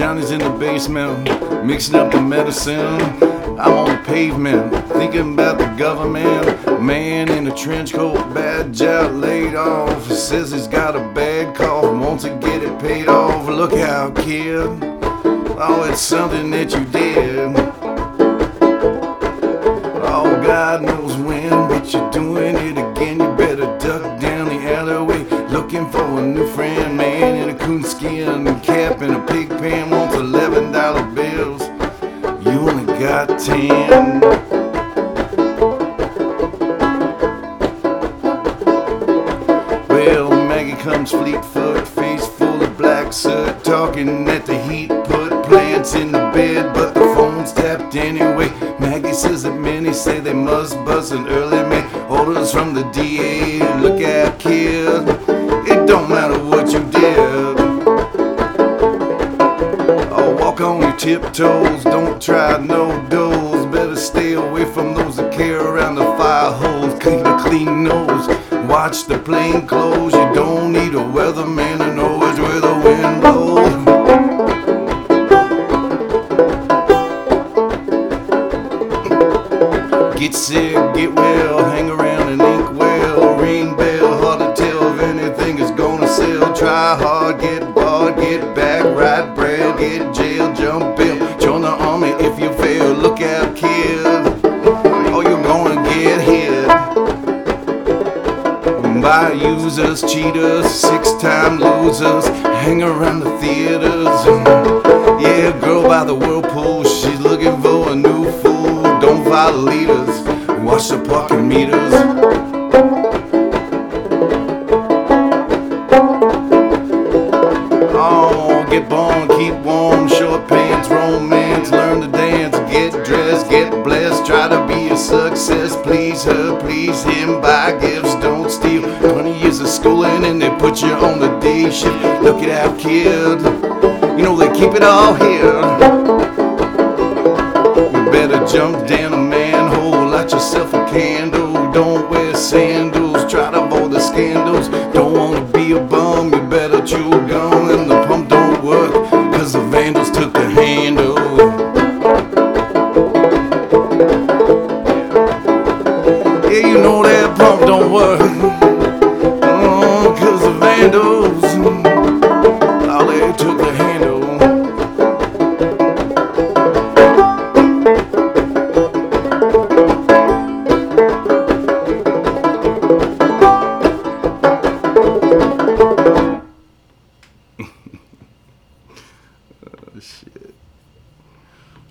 Johnny's in the basement, mixing up the medicine. I'm on the pavement, thinking about the government. Man in a trench coat, bad job, laid off. Says he's got a bad cough, wants to get it paid off. Look out, kid. Oh, it's something that you did. Oh, God knows in a coonskin cap and a pig pen wants eleven dollar bills. You only got ten. Well, Maggie comes fleet foot, face full of black soot, talking at the heat, put plants in the bed, but the phone's tapped anyway. Maggie says that many say they must buzz an early May. Orders from the DA, look out, kid. It don't matter what on your tiptoes, don't try no doors. Better stay away from those that care around the fire hose. Keep a clean nose, watch the plane close. You don't need a weatherman to know which way the wind blows. Get sick, get well, hang around by users, cheaters, six-time losers, hang around the theaters. Yeah, girl by the whirlpool, she's looking for a new fool. Don't follow leaders, watch the parking meters. Oh, get born, keep warm, short pants, romance, learn to dance, get dressed, get blessed, try to be a success, please her, please him, buy gifts, don't steal. 20 years of schooling and they put you on the day shift. Look it out, kid, you know they keep it all here. You better jump down pump